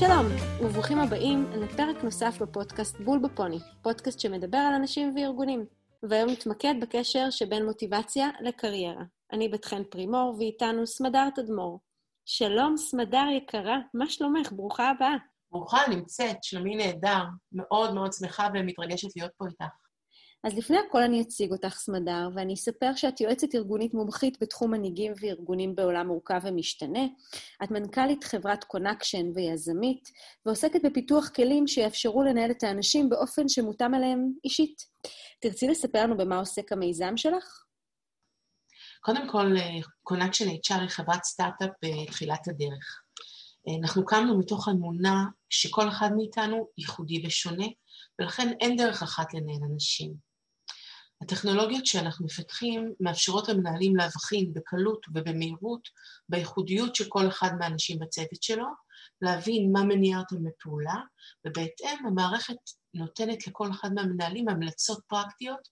שלום, וברוכים הבאים לפרק נוסף בפודקאסט בול בפוני, פודקאסט שמדבר על אנשים וארגונים, והיום נתמקד בקשר שבין מוטיבציה לקריירה. אני בת חן פרימור, ואיתנו סמדר תדמור. שלום, סמדר יקרה, מה שלומך? ברוכה הבאה. ברוכה נמצאת, שלומי נהדר, מאוד מאוד שמחה ומתרגשת להיות פה איתך. אז לפני הכל אני אציג אותך, סמדר, ואני אספר שאת יועצת ארגונית מומחית בתחום מנהיגים וארגונים בעולם מורכב ומשתנה. את מנכ"לית חברת קונקשן ויזמית, ועוסקת בפיתוח כלים שיאפשרו לנהל את האנשים באופן שמותאם עליהם אישית. תרצי לספר לנו במה עוסק המיזם שלך? קודם כל, קונקשן HR היא חברת סטארט-אפ בתחילת הדרך. אנחנו קמנו מתוך אמונה שכל אחד מאיתנו ייחודי ושונה, ולכן אין דרך אחת לנהל אנשים. הטכנולוגיות שאנחנו מפתחים מאפשרות למנהלים להבחין בקלות ובמהירות בייחודיות של כל אחד מהאנשים בצוות שלו, להבין מה מניע אותם לפעולה, ובהתאם המערכת נותנת לכל אחד מהמנהלים המלצות פרקטיות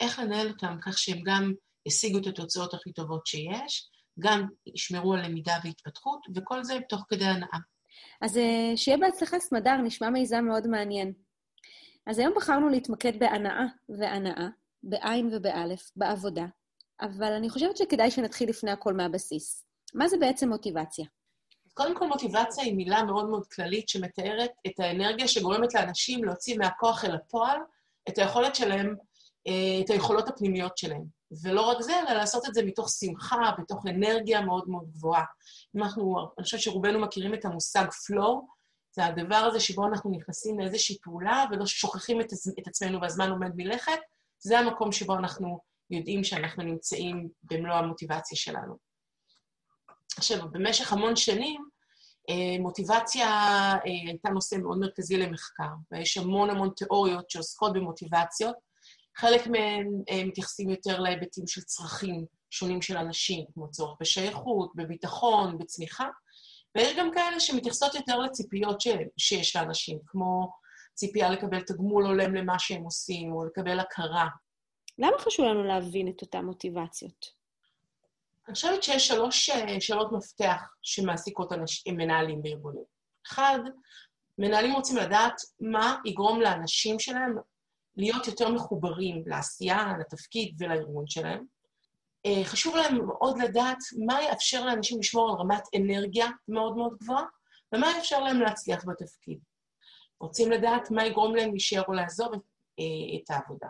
איך לנהל אותם כך שהם גם ישיגו את התוצאות הכי טובות שיש, גם ישמרו על למידה והתפתחות, וכל זה תוך כדי הנאה. אז אה, שיהיה בהצלחה סמדר, נשמע מיזם מאוד מעניין. אז היום בחרנו להתמקד בהנאה והנאה, בעין ובאלף, בעבודה, אבל אני חושבת שכדאי שנתחיל לפני הכל מהבסיס. מה זה בעצם מוטיבציה? קודם כל, מוטיבציה היא מילה מאוד מאוד כללית שמתארת את האנרגיה שגורמת לאנשים להוציא מהכוח אל הפועל את היכולת שלהם, אה, את היכולות הפנימיות שלהם. ולא רק זה, אלא לעשות את זה מתוך שמחה, בתוך אנרגיה מאוד מאוד גבוהה. אנחנו, אני חושבת שרובנו מכירים את המושג flow, זה הדבר הזה שבו אנחנו נכנסים לאיזושהי פעולה ולא שוכחים את, את עצמנו והזמן עומד מלכת, זה המקום שבו אנחנו יודעים שאנחנו נמצאים במלוא המוטיבציה שלנו. עכשיו, במשך המון שנים, אה, מוטיבציה אה, הייתה נושא מאוד מרכזי למחקר, ויש המון המון תיאוריות שעוסקות במוטיבציות. חלק מהן אה, מתייחסים יותר להיבטים של צרכים שונים של אנשים, כמו צורך בשייכות, בביטחון, בצמיחה, ויש גם כאלה שמתייחסות יותר לציפיות שיש לאנשים, כמו ציפייה לקבל תגמול הולם למה שהם עושים, או לקבל הכרה. למה חשוב לנו להבין את אותן מוטיבציות? אני חושבת שיש שלוש אה, שאלות מפתח שמעסיקות אנשים, מנהלים בארגונים. אחד, מנהלים רוצים לדעת מה יגרום לאנשים שלהם להיות יותר מחוברים לעשייה, לתפקיד ולארגון שלהם. אה, חשוב להם מאוד לדעת מה יאפשר לאנשים לשמור על רמת אנרגיה מאוד מאוד גבוהה, ומה יאפשר להם להצליח בתפקיד. רוצים לדעת מה יגרום להם להישאר או לעזוב את, אה, את העבודה.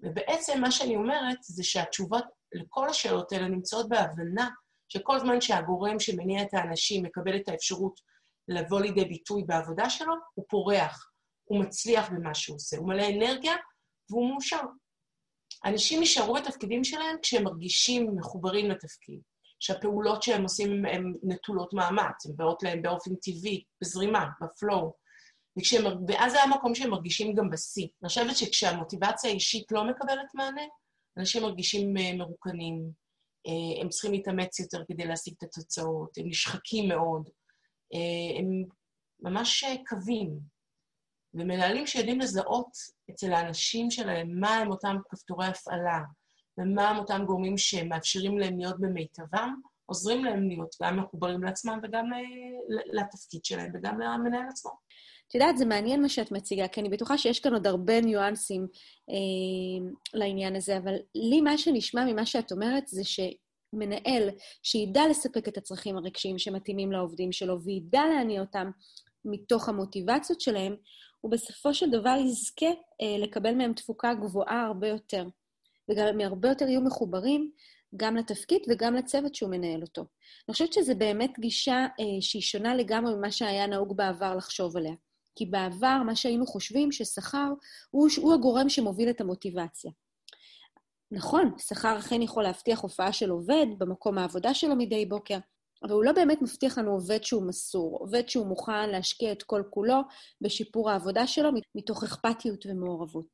ובעצם מה שאני אומרת זה שהתשובות לכל השאלות האלה נמצאות בהבנה שכל זמן שהגורם שמניע את האנשים מקבל את האפשרות לבוא לידי ביטוי בעבודה שלו, הוא פורח, הוא מצליח במה שהוא עושה, הוא מלא אנרגיה והוא מאושר. אנשים יישארו בתפקידים שלהם כשהם מרגישים מחוברים לתפקיד, שהפעולות שהם עושים הן נטולות מאמץ, הן באות להם באופן טבעי, בזרימה, בפלואו. ואז זה המקום שהם מרגישים גם בשיא. אני חושבת שכשהמוטיבציה האישית לא מקבלת מענה, אנשים מרגישים אה, מרוקנים, אה, הם צריכים להתאמץ יותר כדי להשיג את התוצאות, הם נשחקים מאוד, אה, הם ממש קווים. ומנהלים שיודעים לזהות אצל האנשים שלהם מה הם אותם כפתורי הפעלה, ומה הם אותם גורמים שמאפשרים להם להיות במיטבם, עוזרים להם להיות גם מחוברים לעצמם וגם לתפקיד שלהם וגם למנהל עצמו. את יודעת, זה מעניין מה שאת מציגה, כי אני בטוחה שיש כאן עוד הרבה ניואנסים אה, לעניין הזה, אבל לי מה שנשמע ממה שאת אומרת זה שמנהל שידע לספק את הצרכים הרגשיים שמתאימים לעובדים שלו וידע להניע אותם מתוך המוטיבציות שלהם, הוא בסופו של דבר יזכה אה, לקבל מהם תפוקה גבוהה הרבה יותר. וגם הם הרבה יותר יהיו מחוברים גם לתפקיד וגם לצוות שהוא מנהל אותו. אני חושבת שזו באמת גישה אה, שהיא שונה לגמרי ממה שהיה נהוג בעבר לחשוב עליה. כי בעבר מה שהיינו חושבים ששכר הוא, הוא הגורם שמוביל את המוטיבציה. נכון, שכר אכן יכול להבטיח הופעה של עובד במקום העבודה שלו מדי בוקר, אבל הוא לא באמת מבטיח לנו עובד שהוא מסור, עובד שהוא מוכן להשקיע את כל כולו בשיפור העבודה שלו מתוך אכפתיות ומעורבות.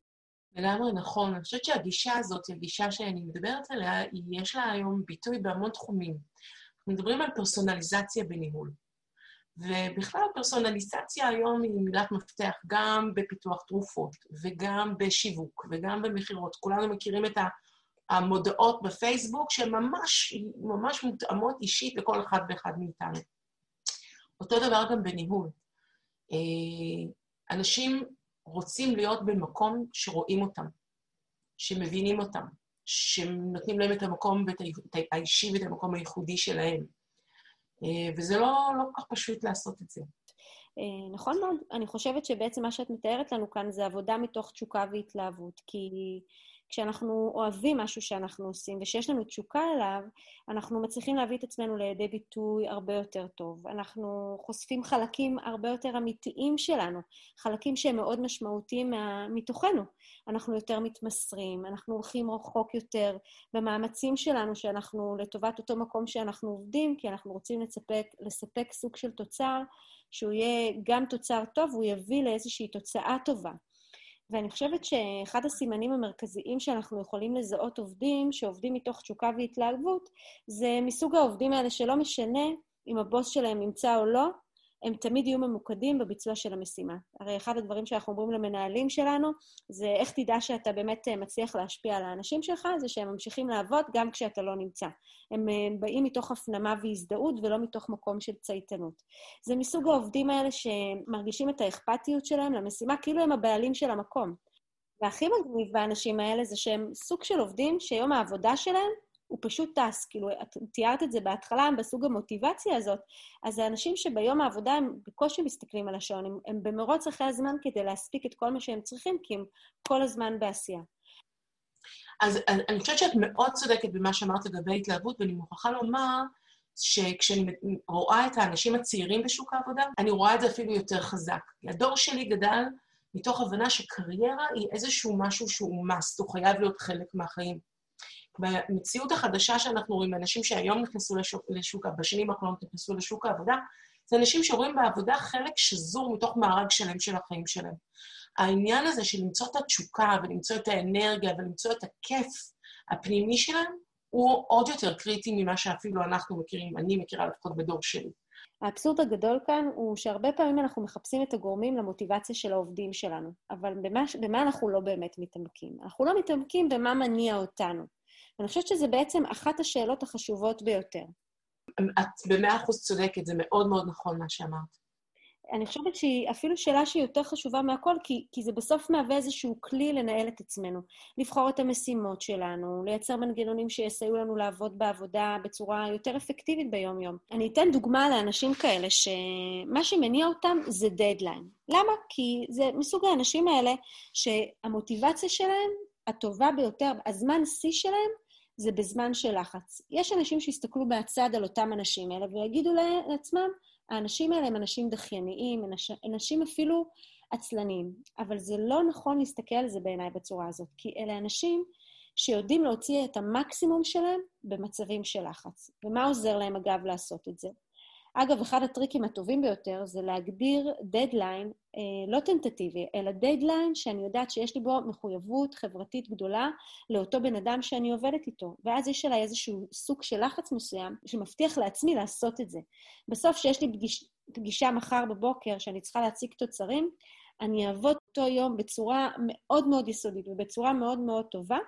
לגמרי נכון. אני חושבת שהגישה הזאת, הגישה שאני מדברת עליה, יש לה היום ביטוי בהמון תחומים. מדברים על פרסונליזציה בניהול. ובכלל פרסונליזציה היום היא מילת מפתח גם בפיתוח תרופות, וגם בשיווק, וגם במכירות. כולנו מכירים את המודעות בפייסבוק, שהן ממש, ממש מותאמות אישית לכל אחד ואחד מאיתנו. אותו דבר גם בניהול. אה, אנשים רוצים להיות במקום שרואים אותם, שמבינים אותם, שנותנים להם את המקום האישי ואת המקום הייחודי שלהם. אה, וזה לא, לא כל כך פשוט לעשות את זה. אה, נכון מאוד. אני חושבת שבעצם מה שאת מתארת לנו כאן זה עבודה מתוך תשוקה והתלהבות, כי כשאנחנו אוהבים משהו שאנחנו עושים ושיש לנו תשוקה אליו, אנחנו מצליחים להביא את עצמנו לידי ביטוי הרבה יותר טוב. אנחנו חושפים חלקים הרבה יותר אמיתיים שלנו, חלקים שהם מאוד משמעותיים מתוכנו. אנחנו יותר מתמסרים, אנחנו הולכים רחוק יותר במאמצים שלנו, שאנחנו לטובת אותו מקום שאנחנו עובדים, כי אנחנו רוצים לספק, לספק סוג של תוצר שהוא יהיה גם תוצר טוב, והוא יביא לאיזושהי תוצאה טובה. ואני חושבת שאחד הסימנים המרכזיים שאנחנו יכולים לזהות עובדים שעובדים מתוך תשוקה והתלהבות, זה מסוג העובדים האלה שלא משנה אם הבוס שלהם נמצא או לא, הם תמיד יהיו ממוקדים בביצוע של המשימה. הרי אחד הדברים שאנחנו אומרים למנהלים שלנו, זה איך תדע שאתה באמת אה, מצליח להשפיע על האנשים שלך, זה שהם ממשיכים לעבוד גם כשאתה לא נמצא. הם אה, באים מתוך הפנמה והזדהות ולא מתוך מקום של צייתנות. זה מסוג העובדים האלה שמרגישים את האכפתיות שלהם למשימה, כאילו הם הבעלים של המקום. והכי מגניב באנשים האלה זה שהם סוג של עובדים שיום העבודה שלהם הוא פשוט טס. כאילו, את תיארת את זה בהתחלה, בסוג המוטיבציה הזאת, אז זה אנשים שביום העבודה הם בקושי מסתכלים על השעון, הם, הם במרוץ אחרי הזמן כדי להספיק את כל מה שהם צריכים, כי הם כל הזמן בעשייה. אז אני חושבת שאת מאוד צודקת במה שאמרת לגבי התלהבות, ואני מוכרחה לומר שכשאני רואה את האנשים הצעירים בשוק העבודה, אני רואה את זה אפילו יותר חזק. הדור שלי גדל מתוך הבנה שקריירה היא איזשהו משהו שהוא must, הוא חייב להיות חלק מהחיים. במציאות החדשה שאנחנו רואים, אנשים שהיום נכנסו לשוק, לשוק בשנים האחרונות נכנסו לשוק העבודה, זה אנשים שרואים בעבודה חלק שזור מתוך מארג שלם של החיים שלהם. העניין הזה של למצוא את התשוקה ולמצוא את האנרגיה ולמצוא את הכיף הפנימי שלהם, הוא עוד יותר קריטי ממה שאפילו אנחנו מכירים, אני מכירה לפחות בדור שלי. האבסורד הגדול כאן הוא שהרבה פעמים אנחנו מחפשים את הגורמים למוטיבציה של העובדים שלנו, אבל במה, במה אנחנו לא באמת מתעמקים? אנחנו לא מתעמקים במה מניע אותנו. ואני חושבת שזה בעצם אחת השאלות החשובות ביותר. את במאה אחוז צודקת, זה מאוד מאוד נכון מה שאמרת. אני חושבת שהיא אפילו שאלה שהיא יותר חשובה מהכל, כי, כי זה בסוף מהווה איזשהו כלי לנהל את עצמנו, לבחור את המשימות שלנו, לייצר מנגנונים שיסייעו לנו לעבוד בעבודה בצורה יותר אפקטיבית ביום-יום. אני אתן דוגמה לאנשים כאלה שמה שמניע אותם זה דדליין. למה? כי זה מסוג האנשים האלה שהמוטיבציה שלהם, הטובה ביותר, הזמן שיא שלהם, זה בזמן של לחץ. יש אנשים שיסתכלו מהצד על אותם אנשים האלה ויגידו לעצמם, האנשים האלה הם אנשים דחייניים, אנשים אפילו עצלניים, אבל זה לא נכון להסתכל על זה בעיניי בצורה הזאת, כי אלה אנשים שיודעים להוציא את המקסימום שלהם במצבים של לחץ. ומה עוזר להם, אגב, לעשות את זה? אגב, אחד הטריקים הטובים ביותר זה להגדיר דדליין אה, לא טנטטיבי, אלא דדליין שאני יודעת שיש לי בו מחויבות חברתית גדולה לאותו בן אדם שאני עובדת איתו. ואז יש עליי איזשהו סוג של לחץ מסוים שמבטיח לעצמי לעשות את זה. בסוף, כשיש לי פגיש, פגישה מחר בבוקר שאני צריכה להציג תוצרים, אני אעבוד אותו יום בצורה מאוד מאוד יסודית ובצורה מאוד מאוד טובה,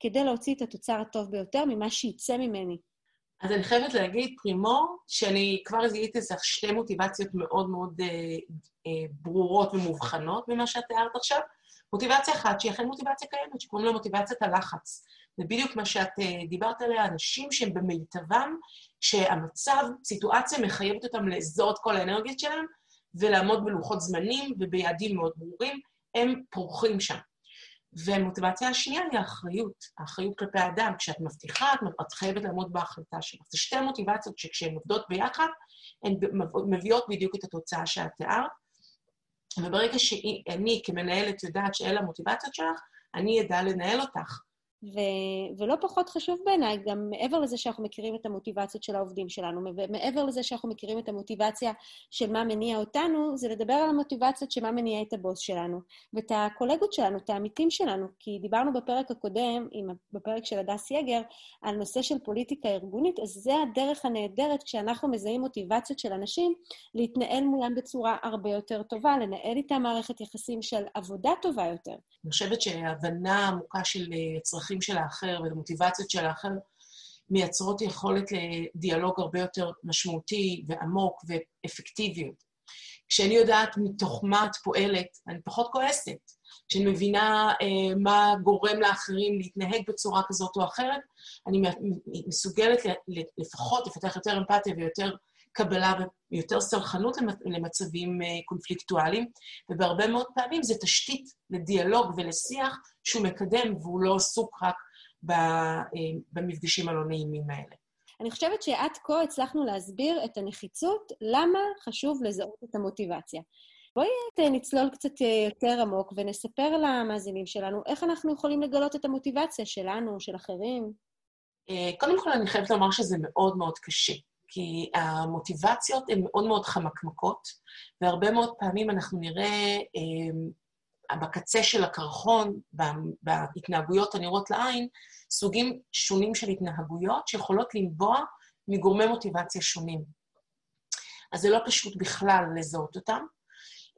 כדי להוציא את התוצר הטוב ביותר ממה שיצא ממני. אז אני חייבת להגיד, פרימור, שאני כבר זיהיתי איזה שתי מוטיבציות מאוד מאוד אה, אה, ברורות ומובחנות ממה שאת תיארת עכשיו. מוטיבציה אחת, שהיא אכן מוטיבציה קיימת, שקוראים לה מוטיבציית הלחץ. זה בדיוק מה שאת אה, דיברת עליה, אנשים שהם במיטבם, שהמצב, סיטואציה מחייבת אותם לאזור את כל האנרגיות שלהם ולעמוד בלוחות זמנים וביעדים מאוד ברורים, הם פורחים שם. והמוטיבציה השנייה היא האחריות, האחריות כלפי האדם. כשאת מבטיחה, את חייבת לעמוד בהחלטה שלך. זה שתי מוטיבציות שכשהן עובדות ביחד, הן מביאות בדיוק את התוצאה שאת תיארת. וברגע שאני כמנהלת יודעת שאלה המוטיבציות שלך, אני אדע לנהל אותך. ו- ולא פחות חשוב בעיניי, גם מעבר לזה שאנחנו מכירים את המוטיבציות של העובדים שלנו, ומעבר לזה שאנחנו מכירים את המוטיבציה של מה מניע אותנו, זה לדבר על המוטיבציות של מה מניע את הבוס שלנו, ואת הקולגות שלנו, את העמיתים שלנו. כי דיברנו בפרק הקודם, עם, בפרק של הדס יגר, על נושא של פוליטיקה ארגונית, אז זה הדרך הנהדרת כשאנחנו מזהים מוטיבציות של אנשים, להתנהל מולם בצורה הרבה יותר טובה, לנהל איתם מערכת יחסים של עבודה טובה יותר. אני חושבת שההבנה עמוקה של צרכים של האחר ולמוטיבציות של האחר, מייצרות יכולת לדיאלוג הרבה יותר משמעותי ועמוק ואפקטיביות. כשאני יודעת מתוך מה את פועלת, אני פחות כועסת. כשאני מבינה אה, מה גורם לאחרים להתנהג בצורה כזאת או אחרת, אני מסוגלת לפחות לפתח יותר אמפתיה ויותר קבלה ויותר סלחנות למצבים אה, קונפליקטואליים, ובהרבה מאוד פעמים זה תשתית לדיאלוג ולשיח שהוא מקדם והוא לא עסוק רק אה, במפגשים הלא נעימים האלה. אני חושבת שעד כה הצלחנו להסביר את הנחיצות, למה חשוב לזהות את המוטיבציה. בואי נצלול קצת אה, יותר עמוק ונספר למאזינים שלנו איך אנחנו יכולים לגלות את המוטיבציה שלנו, של אחרים. קודם כל, אני חייבת לומר שזה מאוד מאוד קשה. כי המוטיבציות הן מאוד מאוד חמקמקות, והרבה מאוד פעמים אנחנו נראה אה, בקצה של הקרחון, בהתנהגויות הנראות לעין, סוגים שונים של התנהגויות שיכולות לנבוע מגורמי מוטיבציה שונים. אז זה לא פשוט בכלל לזהות אותם.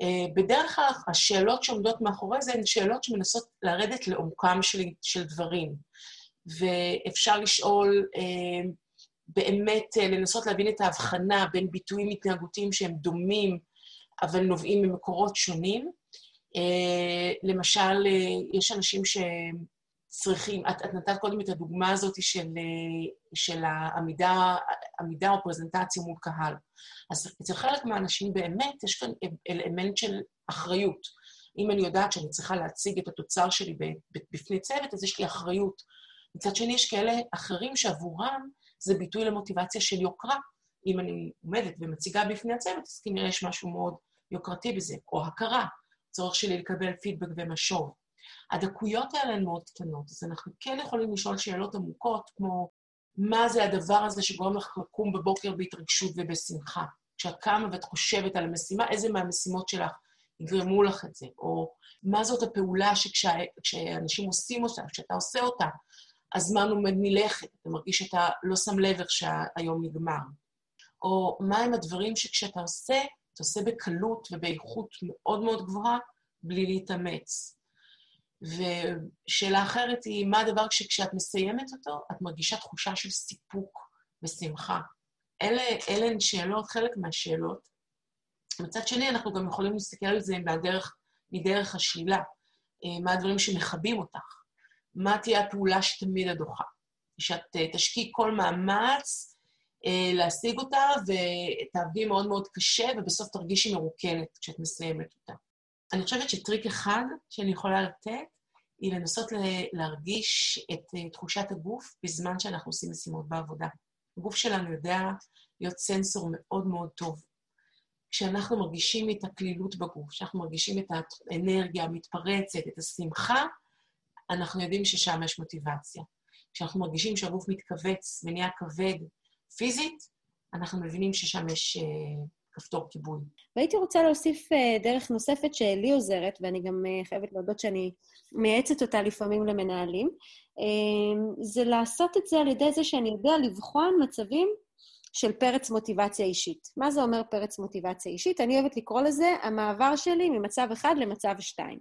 אה, בדרך כלל השאלות שעומדות מאחורי זה הן שאלות שמנסות לרדת לעומקם של, של דברים. ואפשר לשאול, אה, באמת אה, לנסות להבין את ההבחנה בין ביטויים התנהגותיים שהם דומים, אבל נובעים ממקורות שונים. אה, למשל, אה, יש אנשים שצריכים, את, את נתת קודם את הדוגמה הזאת של, של העמידה, עמידה או פרזנטציה מול קהל. אז אצל חלק מהאנשים באמת יש כאן אלמנט של אחריות. אם אני יודעת שאני צריכה להציג את התוצר שלי בפני צוות, אז יש לי אחריות. מצד שני, יש כאלה אחרים שעבורם זה ביטוי למוטיבציה של יוקרה. אם אני עומדת ומציגה בפני הצוות, אז כנראה יש משהו מאוד יוקרתי בזה, או הכרה, צורך שלי לקבל פידבק ומשוב. הדקויות האלה הן מאוד קטנות, אז אנחנו כן יכולים לשאול שאלות עמוקות, כמו מה זה הדבר הזה שגורם לך לקום בבוקר בהתרגשות ובשמחה? כשאת קמה ואת חושבת על המשימה, איזה מהמשימות שלך יגרמו לך את זה? או מה זאת הפעולה שכשאנשים עושים אותה, כשאתה עושה אותה, הזמן עומד מלכת, אתה מרגיש שאתה לא שם לב איך שהיום נגמר. או מהם הדברים שכשאתה עושה, אתה עושה בקלות ובאיכות מאוד מאוד גבוהה, בלי להתאמץ. ושאלה אחרת היא, מה הדבר שכשאת מסיימת אותו, את מרגישה תחושה של סיפוק ושמחה. אלה, הן שאלות, חלק מהשאלות. מצד שני, אנחנו גם יכולים להסתכל על זה מהדרך, מדרך השלילה. אה, מה הדברים שמכבים אותך. מה תהיה הפעולה שתמיד את דוחה. שאת אה, תשקיעי כל מאמץ אה, להשיג אותה, ותעבדי מאוד מאוד קשה, ובסוף תרגישי מרוקנת כשאת מסיימת אותה. אני חושבת שטריק אחד שאני יכולה לתת, היא לנסות להרגיש את אה, תחושת הגוף בזמן שאנחנו עושים משימות בעבודה. הגוף שלנו יודע להיות סנסור מאוד מאוד טוב. כשאנחנו מרגישים את הקלילות בגוף, כשאנחנו מרגישים את האנרגיה המתפרצת, את השמחה, אנחנו יודעים ששם יש מוטיבציה. כשאנחנו מרגישים שהגוף מתכווץ ונהיה כבד פיזית, אנחנו מבינים ששם יש uh, כפתור כיבוי. והייתי רוצה להוסיף uh, דרך נוספת שלי עוזרת, ואני גם uh, חייבת להודות שאני מייעצת אותה לפעמים למנהלים, זה לעשות את זה על ידי זה שאני יודע לבחון מצבים של פרץ מוטיבציה אישית. מה זה אומר פרץ מוטיבציה אישית? אני אוהבת לקרוא לזה המעבר שלי ממצב אחד למצב שתיים.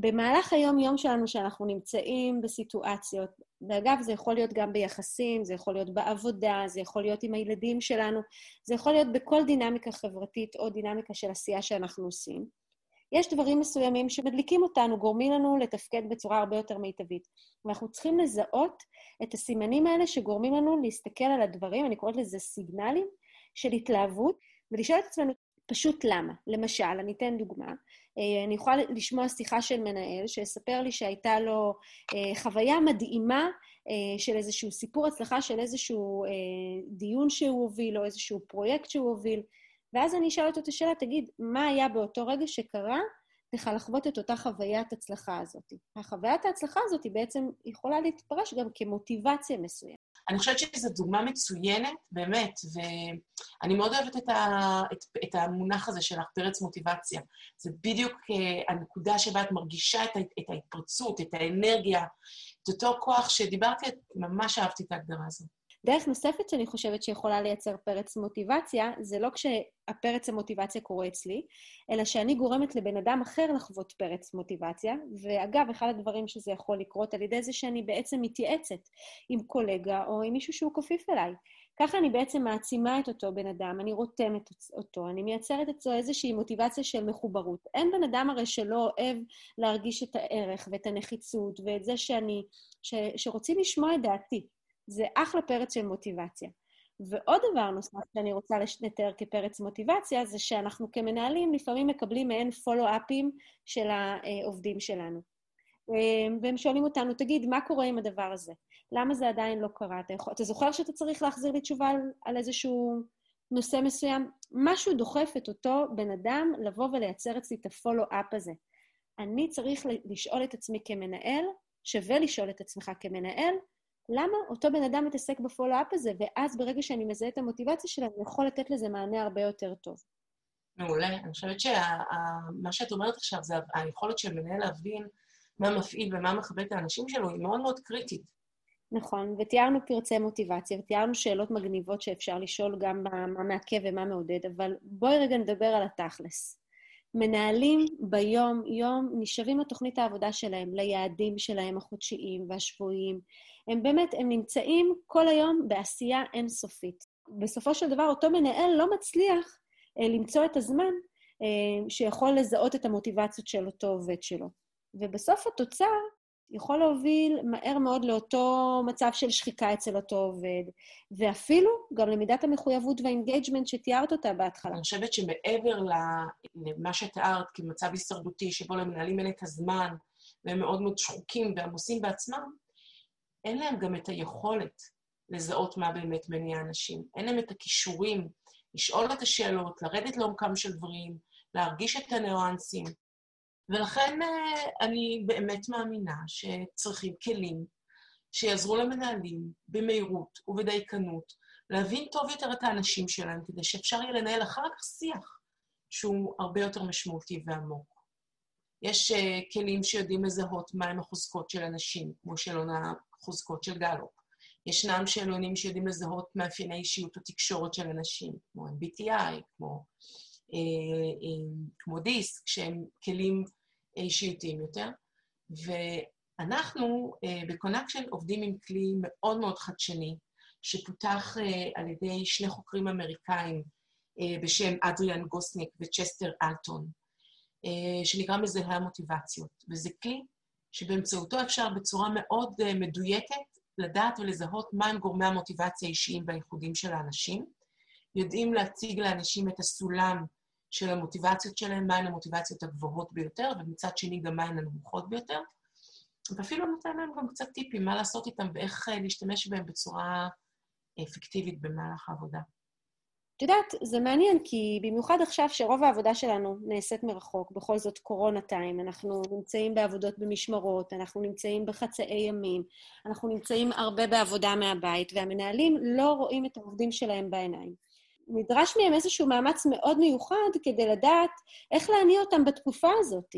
במהלך היום-יום שלנו, שאנחנו נמצאים בסיטואציות, ואגב, זה יכול להיות גם ביחסים, זה יכול להיות בעבודה, זה יכול להיות עם הילדים שלנו, זה יכול להיות בכל דינמיקה חברתית או דינמיקה של עשייה שאנחנו עושים. יש דברים מסוימים שמדליקים אותנו, גורמים לנו לתפקד בצורה הרבה יותר מיטבית. ואנחנו צריכים לזהות את הסימנים האלה שגורמים לנו להסתכל על הדברים, אני קוראת לזה סיגנלים של התלהבות, ולשאול את עצמנו פשוט למה. למשל, אני אתן דוגמה, אני יכולה לשמוע שיחה של מנהל שיספר לי שהייתה לו אה, חוויה מדהימה אה, של איזשהו סיפור הצלחה של איזשהו דיון שהוא הוביל או איזשהו פרויקט שהוא הוביל, ואז אני אשאל אותו את השאלה, תגיד, מה היה באותו רגע שקרה לך לחוות את אותה חוויית הצלחה הזאת? החוויית ההצלחה הזאת היא בעצם יכולה להתפרש גם כמוטיבציה מסוימת. אני חושבת שזו דוגמה מצוינת, באמת, ואני מאוד אוהבת את, ה, את, את המונח הזה של פרץ מוטיבציה. זה בדיוק uh, הנקודה שבה את מרגישה את, את ההתפרצות, את האנרגיה, את אותו כוח שדיברתי, ממש אהבתי את ההגדרה הזאת. דרך נוספת שאני חושבת שיכולה לייצר פרץ מוטיבציה, זה לא כשהפרץ המוטיבציה קורה אצלי, אלא שאני גורמת לבן אדם אחר לחוות פרץ מוטיבציה. ואגב, אחד הדברים שזה יכול לקרות על ידי זה שאני בעצם מתייעצת עם קולגה או עם מישהו שהוא כפיף אליי. ככה אני בעצם מעצימה את אותו בן אדם, אני רותמת אותו, אני מייצרת אצלו איזושהי מוטיבציה של מחוברות. אין בן אדם הרי שלא אוהב להרגיש את הערך ואת הנחיצות ואת זה שאני, ש, שרוצים לשמוע את דעתי. זה אחלה פרץ של מוטיבציה. ועוד דבר נוסף שאני רוצה לתאר כפרץ מוטיבציה, זה שאנחנו כמנהלים לפעמים מקבלים מעין פולו-אפים של העובדים שלנו. והם שואלים אותנו, תגיד, מה קורה עם הדבר הזה? למה זה עדיין לא קרה? אתה, יכול, אתה זוכר שאתה צריך להחזיר לי תשובה על, על איזשהו נושא מסוים? משהו דוחף את אותו בן אדם לבוא ולייצר אצלי את הפולו-אפ הזה. אני צריך לשאול את עצמי כמנהל, שווה לשאול את עצמך כמנהל, למה אותו בן אדם מתעסק בפולו-אפ הזה, ואז ברגע שאני מזהה את המוטיבציה שלה, אני יכול לתת לזה מענה הרבה יותר טוב. מעולה. אני חושבת שמה שאת אומרת עכשיו זה היכולת של מנהל להבין מה מפעיל ומה מכבד את האנשים שלו, היא מאוד מאוד קריטית. נכון, ותיארנו פרצי מוטיבציה, ותיארנו שאלות מגניבות שאפשר לשאול גם מה מעכב ומה מעודד, אבל בואי רגע נדבר על התכלס. מנהלים ביום-יום נשארים לתוכנית העבודה שלהם, ליעדים שלהם החודשיים והשבועיים. הם באמת, הם נמצאים כל היום בעשייה אינסופית. בסופו של דבר, אותו מנהל לא מצליח אה, למצוא את הזמן אה, שיכול לזהות את המוטיבציות של אותו עובד שלו. ובסוף התוצר יכול להוביל מהר מאוד לאותו מצב של שחיקה אצל אותו עובד, ואפילו גם למידת המחויבות והאינגייג'מנט שתיארת אותה בהתחלה. אני חושבת שמעבר למה שתיארת כמצב הישרדותי, שבו למנהלים אין את הזמן, והם מאוד מאוד שחוקים ועמוסים בעצמם, אין להם גם את היכולת לזהות מה באמת מניע אנשים. אין להם את הכישורים לשאול את השאלות, לרדת לעומקם של דברים, להרגיש את הניואנסים. ולכן אה, אני באמת מאמינה שצריכים כלים שיעזרו למנהלים במהירות ובדייקנות להבין טוב יותר את האנשים שלהם, כדי שאפשר יהיה לנהל אחר כך שיח שהוא הרבה יותר משמעותי ועמוק. יש uh, כלים שיודעים לזהות מהם החוזקות של אנשים, כמו שאלון החוזקות של גלופ. ישנם שאלונים שיודעים לזהות מאפייני אישיות או של אנשים, כמו MBTI, כמו, אה, אה, כמו דיסק, שהם כלים אישיותיים יותר. ואנחנו אה, בקונקשן עובדים עם כלי מאוד מאוד חדשני, שפותח אה, על ידי שני חוקרים אמריקאים אה, בשם אדריאן גוסניק וצ'סטר אלטון, אה, שנקרא מזהה המוטיבציות. וזה כלי שבאמצעותו אפשר בצורה מאוד אה, מדויקת לדעת ולזהות מהם גורמי המוטיבציה האישיים והייחודים של האנשים. יודעים להציג לאנשים את הסולם של המוטיבציות שלהם, מהן המוטיבציות הגבוהות ביותר, ומצד שני גם מהן הנמוכות ביותר. ואפילו נותן להם גם קצת טיפים מה לעשות איתם ואיך אה, להשתמש בהם בצורה אפקטיבית במהלך העבודה. את יודעת, זה מעניין, כי במיוחד עכשיו שרוב העבודה שלנו נעשית מרחוק, בכל זאת קורונה טיים, אנחנו נמצאים בעבודות במשמרות, אנחנו נמצאים בחצאי ימים, אנחנו נמצאים הרבה בעבודה מהבית, והמנהלים לא רואים את העובדים שלהם בעיניים. נדרש מהם איזשהו מאמץ מאוד מיוחד כדי לדעת איך להניע אותם בתקופה הזאת.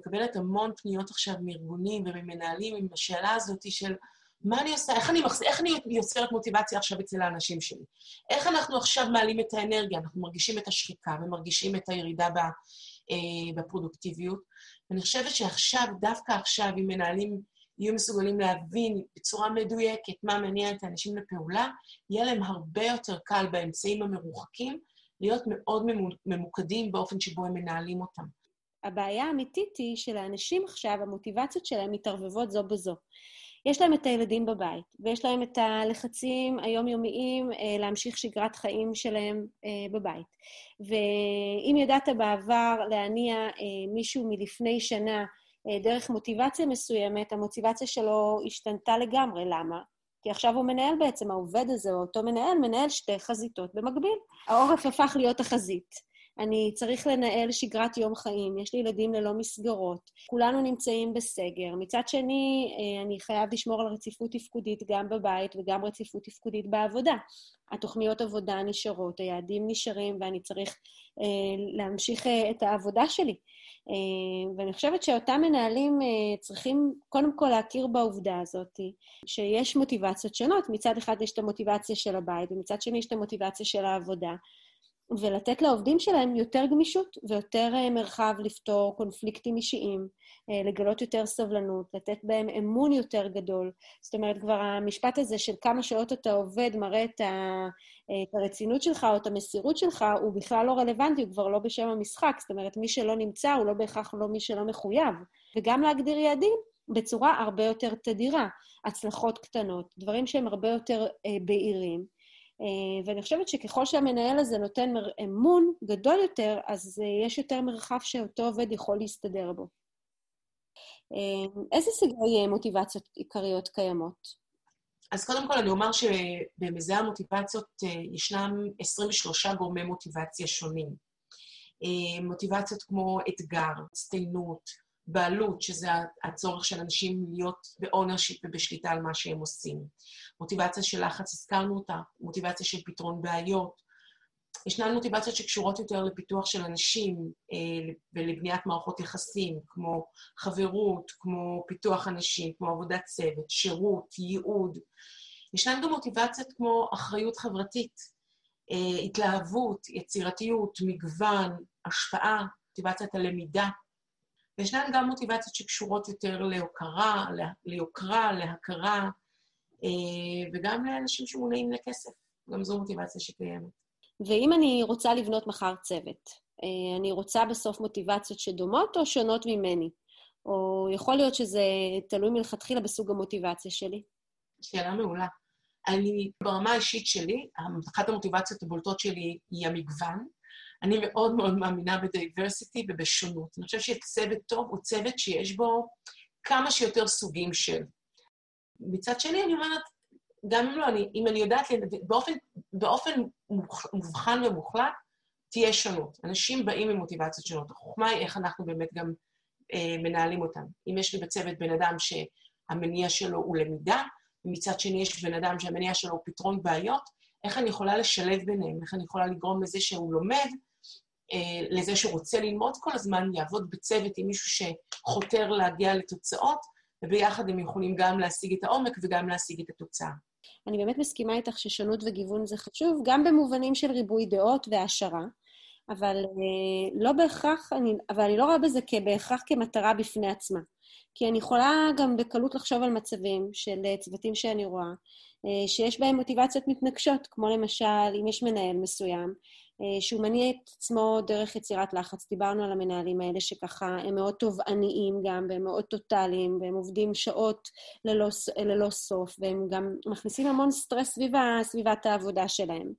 מקבלת המון פניות עכשיו מארגונים וממנהלים עם השאלה הזאת של מה אני עושה, איך אני, מחז... איך אני יוצרת מוטיבציה עכשיו אצל האנשים שלי? איך אנחנו עכשיו מעלים את האנרגיה? אנחנו מרגישים את השחיקה ומרגישים את הירידה ב, אה, בפרודוקטיביות. ואני חושבת שעכשיו, דווקא עכשיו, אם מנהלים יהיו מסוגלים להבין בצורה מדויקת מה מניע את האנשים לפעולה, יהיה להם הרבה יותר קל באמצעים המרוחקים להיות מאוד ממוקדים באופן שבו הם מנהלים אותם. הבעיה האמיתית היא שלאנשים עכשיו, המוטיבציות שלהם מתערבבות זו בזו. יש להם את הילדים בבית, ויש להם את הלחצים היומיומיים אה, להמשיך שגרת חיים שלהם אה, בבית. ואם ידעת בעבר להניע אה, מישהו מלפני שנה דרך מוטיבציה מסוימת, המוטיבציה שלו השתנתה לגמרי. למה? כי עכשיו הוא מנהל בעצם, העובד הזה, או אותו מנהל, מנהל שתי חזיתות במקביל. העורף הפך להיות החזית. אני צריך לנהל שגרת יום חיים, יש לי ילדים ללא מסגרות, כולנו נמצאים בסגר. מצד שני, אה, אני חייב לשמור על רציפות תפקודית גם בבית וגם רציפות תפקודית בעבודה. התוכניות עבודה נשארות, היעדים נשארים, ואני צריך אה, להמשיך אה, את העבודה שלי. ואני חושבת שאותם מנהלים צריכים קודם כל להכיר בעובדה הזאת, שיש מוטיבציות שונות. מצד אחד יש את המוטיבציה של הבית, ומצד שני יש את המוטיבציה של העבודה. ולתת לעובדים שלהם יותר גמישות ויותר אה, מרחב לפתור קונפליקטים אישיים, אה, לגלות יותר סבלנות, לתת בהם אמון יותר גדול. זאת אומרת, כבר המשפט הזה של כמה שעות אתה עובד מראה את, ה, את הרצינות שלך או את המסירות שלך, הוא בכלל לא רלוונטי, הוא כבר לא בשם המשחק. זאת אומרת, מי שלא נמצא הוא לא בהכרח לא מי שלא מחויב. וגם להגדיר יעדים בצורה הרבה יותר תדירה. הצלחות קטנות, דברים שהם הרבה יותר אה, בהירים. אה, ואני חושבת שככל שהמנהל הזה נותן אמון גדול יותר, אז אה, יש יותר מרחב שאותו עובד יכול להסתדר בו. אה, איזה סגי מוטיבציות עיקריות קיימות? אז קודם כל אני אומר שבמזעי המוטיבציות ישנם 23 גורמי מוטיבציה שונים. מוטיבציות כמו אתגר, הצטיינות, בעלות, שזה הצורך של אנשים להיות ב ownership ובשליטה על מה שהם עושים. מוטיבציה של לחץ, הזכרנו אותה, מוטיבציה של פתרון בעיות. ישנן מוטיבציות שקשורות יותר לפיתוח של אנשים אה, ולבניית מערכות יחסים, כמו חברות, כמו פיתוח אנשים, כמו עבודת צוות, שירות, ייעוד. ישנן גם מוטיבציות כמו אחריות חברתית, אה, התלהבות, יצירתיות, מגוון, השפעה, מוטיבציית הלמידה, וישנן גם מוטיבציות שקשורות יותר להוקרה, ליוקרה, להכרה, אה, וגם לאנשים שמונעים לכסף. גם זו מוטיבציה שקיימת. ואם אני רוצה לבנות מחר צוות, אה, אני רוצה בסוף מוטיבציות שדומות או שונות ממני? או יכול להיות שזה תלוי מלכתחילה בסוג המוטיבציה שלי? שאלה מעולה. אני, ברמה האישית שלי, אחת המוטיבציות הבולטות שלי היא המגוון, אני מאוד מאוד מאמינה בדייברסיטי ובשונות. אני חושבת שצוות טוב הוא צוות שיש בו כמה שיותר סוגים של. מצד שני, אני אומרת, גם אם לא, אני, אם אני יודעת, באופן, באופן מובחן ומוחלט, תהיה שונות. אנשים באים עם מוטיבציות שונות. החוכמה היא איך אנחנו באמת גם אה, מנהלים אותם. אם יש לי בצוות בן אדם שהמניע שלו הוא למידה, ומצד שני יש בן אדם שהמניע שלו הוא פתרון בעיות, איך אני יכולה לשלב ביניהם, איך אני יכולה לגרום לזה שהוא לומד, לזה שרוצה ללמוד כל הזמן, יעבוד בצוות עם מישהו שחותר להגיע לתוצאות, וביחד הם יכולים גם להשיג את העומק וגם להשיג את התוצאה. אני באמת מסכימה איתך ששונות וגיוון זה חשוב, גם במובנים של ריבוי דעות והעשרה, אבל אה, לא בהכרח, אני, אבל אני לא רואה בזה בהכרח כמטרה בפני עצמה. כי אני יכולה גם בקלות לחשוב על מצבים של אה, צוותים שאני רואה, שיש בהם מוטיבציות מתנגשות, כמו למשל, אם יש מנהל מסוים, אה, שהוא מניע את עצמו דרך יצירת לחץ. דיברנו על המנהלים האלה שככה הם מאוד תובעניים גם, והם מאוד טוטאליים, והם עובדים שעות ללא, ללא סוף, והם גם מכניסים המון סטרס סביב סביבת העבודה שלהם.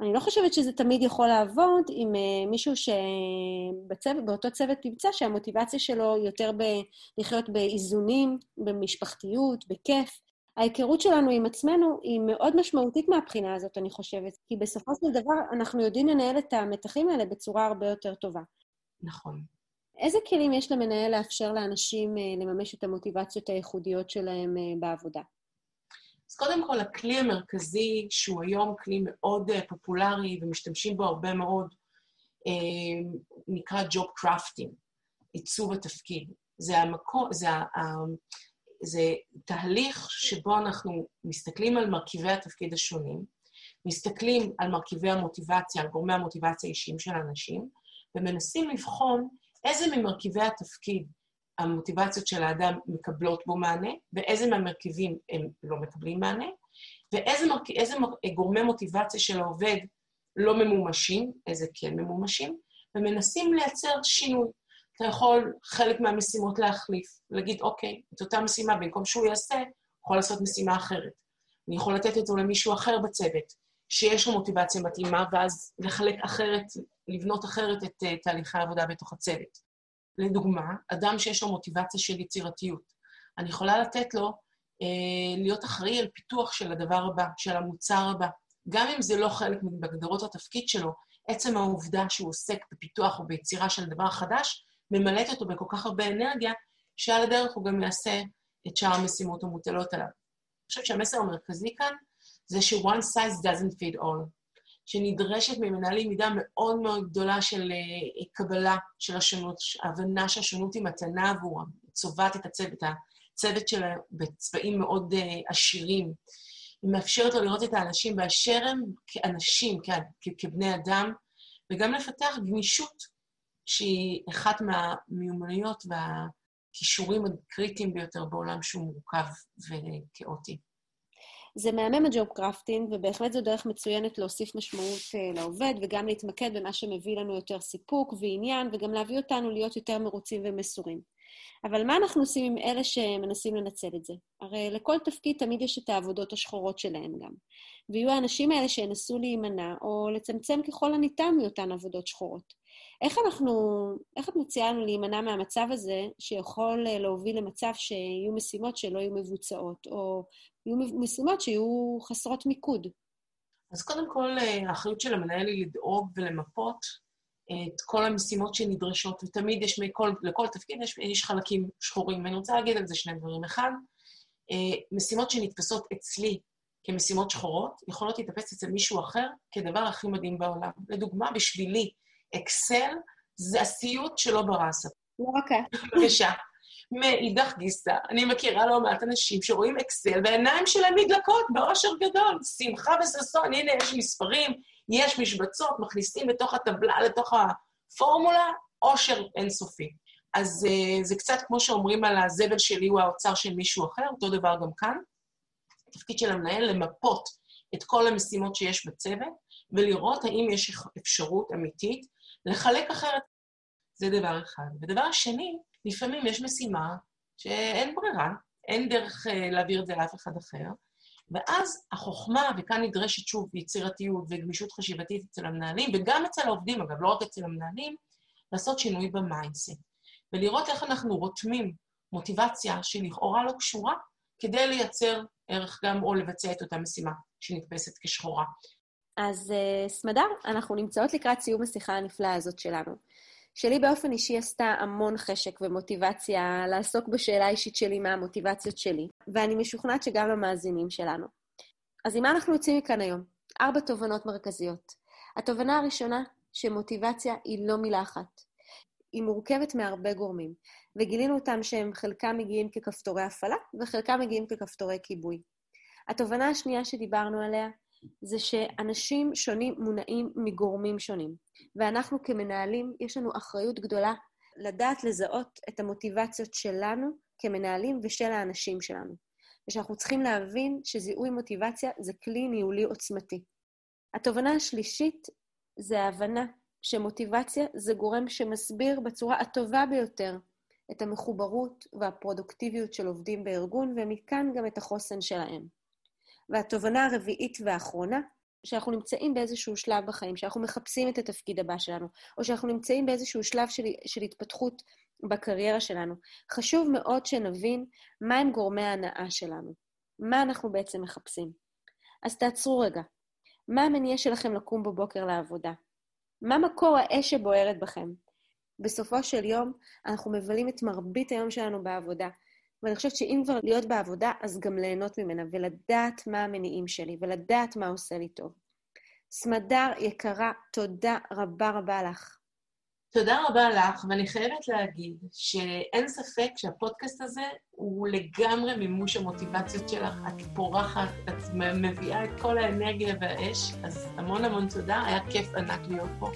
אני לא חושבת שזה תמיד יכול לעבוד עם uh, מישהו שבאותו צוות תמצא שהמוטיבציה שלו יותר ב, לחיות באיזונים, במשפחתיות, בכיף, ההיכרות שלנו עם עצמנו היא מאוד משמעותית מהבחינה הזאת, אני חושבת, כי בסופו של דבר אנחנו יודעים לנהל את המתחים האלה בצורה הרבה יותר טובה. נכון. איזה כלים יש למנהל לאפשר לאנשים אה, לממש את המוטיבציות הייחודיות שלהם אה, בעבודה? אז קודם כל, הכלי המרכזי, שהוא היום כלי מאוד אה, פופולרי ומשתמשים בו הרבה מאוד, נקרא Job Crafting, עיצוב התפקיד. זה המקום, זה זה תהליך שבו אנחנו מסתכלים על מרכיבי התפקיד השונים, מסתכלים על מרכיבי המוטיבציה, על גורמי המוטיבציה האישיים של האנשים, ומנסים לבחון איזה ממרכיבי התפקיד המוטיבציות של האדם מקבלות בו מענה, ואיזה מהמרכיבים הם לא מקבלים מענה, ואיזה מרכ... גורמי מוטיבציה של העובד לא ממומשים, איזה כן ממומשים, ומנסים לייצר שינוי. אתה יכול חלק מהמשימות להחליף, להגיד, אוקיי, את אותה משימה, במקום שהוא יעשה, יכול לעשות משימה אחרת. אני יכול לתת זה למישהו אחר בצוות, שיש לו מוטיבציה מתאימה, ואז לחלק אחרת, לבנות אחרת את uh, תהליכי העבודה בתוך הצוות. לדוגמה, אדם שיש לו מוטיבציה של יצירתיות, אני יכולה לתת לו uh, להיות אחראי על פיתוח של הדבר הבא, של המוצר הבא. גם אם זה לא חלק מהגדרות התפקיד שלו, עצם העובדה שהוא עוסק בפיתוח או ביצירה של דבר חדש, ממלאת אותו בכל כך הרבה אנרגיה, שעל הדרך הוא גם יעשה את שאר המשימות המוטלות עליו. אני חושבת שהמסר המרכזי כאן זה ש- one size doesn't fit all, שנדרשת ממנהלים מידה מאוד מאוד גדולה של אה, קבלה של השונות, הבנה שהשונות היא מתנה עבורם, צובעת את הצוות, הצוות שלה בצבעים מאוד אה, עשירים. היא מאפשרת לו לראות את האנשים באשר הם כאנשים, כבני אדם, וגם לפתח גמישות, שהיא אחת מהמיומנויות והכישורים הקריטיים ביותר בעולם שהוא מורכב וכאוטי. זה מהמם הג'וב קרפטינג, ובהחלט זו דרך מצוינת להוסיף משמעות uh, לעובד, וגם להתמקד במה שמביא לנו יותר סיפוק ועניין, וגם להביא אותנו להיות יותר מרוצים ומסורים. אבל מה אנחנו עושים עם אלה שמנסים לנצל את זה? הרי לכל תפקיד תמיד יש את העבודות השחורות שלהם גם. ויהיו האנשים האלה שינסו להימנע, או לצמצם ככל הניתן מאותן עבודות שחורות. איך אנחנו, איך את מציעה לנו להימנע מהמצב הזה, שיכול אה, להוביל למצב שיהיו משימות שלא יהיו מבוצעות, או יהיו משימות שיהיו חסרות מיקוד? אז קודם כל, אה, האחריות של המנהל היא לדאוג ולמפות את כל המשימות שנדרשות, ותמיד יש, מכל, לכל תפקיד יש, יש חלקים שחורים. ואני רוצה להגיד על זה שני דברים. אחד, אה, משימות שנתפסות אצלי כמשימות שחורות, יכולות להתאפס אצל מישהו אחר כדבר הכי מדהים בעולם. לדוגמה, בשבילי, אקסל זה הסיוט שלא ברא. אוקיי. בבקשה. מאידך גיסא, אני מכירה לא מעט אנשים שרואים אקסל והעיניים שלהם נדלקות באושר גדול, שמחה וששון, הנה יש מספרים, יש משבצות, מכניסים לתוך הטבלה, לתוך הפורמולה, אושר אינסופי. אז uh, זה קצת כמו שאומרים על הזבל שלי הוא האוצר של מישהו אחר, אותו דבר גם כאן. התפקיד של המנהל למפות את כל המשימות שיש בצוות, ולראות האם יש אפשרות אמיתית לחלק אחרת. זה דבר אחד. ודבר שני, לפעמים יש משימה שאין ברירה, אין דרך uh, להעביר את זה לאף אחד אחר, ואז החוכמה, וכאן נדרשת שוב יצירתיות וגמישות חשיבתית אצל המנהלים, וגם אצל העובדים, אגב, לא רק אצל המנהלים, לעשות שינוי ב mindset. ולראות איך אנחנו רותמים מוטיבציה שלכאורה לא קשורה, כדי לייצר ערך גם או לבצע את אותה משימה שנתפסת כשחורה. אז uh, סמדר, אנחנו נמצאות לקראת סיום השיחה הנפלאה הזאת שלנו. שלי באופן אישי עשתה המון חשק ומוטיבציה לעסוק בשאלה האישית שלי מה המוטיבציות שלי, ואני משוכנעת שגם למאזינים שלנו. אז עם מה אנחנו יוצאים מכאן היום? ארבע תובנות מרכזיות. התובנה הראשונה, שמוטיבציה היא לא מילה אחת. היא מורכבת מהרבה גורמים, וגילינו אותם שהם חלקם מגיעים ככפתורי הפעלה וחלקם מגיעים ככפתורי כיבוי. התובנה השנייה שדיברנו עליה זה שאנשים שונים מונעים מגורמים שונים. ואנחנו כמנהלים, יש לנו אחריות גדולה לדעת לזהות את המוטיבציות שלנו כמנהלים ושל האנשים שלנו. ושאנחנו צריכים להבין שזיהוי מוטיבציה זה כלי ניהולי עוצמתי. התובנה השלישית זה ההבנה שמוטיבציה זה גורם שמסביר בצורה הטובה ביותר את המחוברות והפרודוקטיביות של עובדים בארגון, ומכאן גם את החוסן שלהם. והתובנה הרביעית והאחרונה, שאנחנו נמצאים באיזשהו שלב בחיים, שאנחנו מחפשים את התפקיד הבא שלנו, או שאנחנו נמצאים באיזשהו שלב של, של התפתחות בקריירה שלנו. חשוב מאוד שנבין מהם גורמי ההנאה שלנו, מה אנחנו בעצם מחפשים. אז תעצרו רגע. מה המניע שלכם לקום בבוקר לעבודה? מה מקור האש שבוערת בכם? בסופו של יום, אנחנו מבלים את מרבית היום שלנו בעבודה, ואני חושבת שאם כבר להיות בעבודה, אז גם ליהנות ממנה, ולדעת מה המניעים שלי, ולדעת מה עושה לי טוב. סמדר יקרה, תודה רבה רבה לך. תודה רבה לך, ואני חייבת להגיד שאין ספק שהפודקאסט הזה הוא לגמרי מימוש המוטיבציות שלך. את פורחת, את מביאה את כל האנרגיה והאש, אז המון המון תודה, היה כיף ענק להיות פה.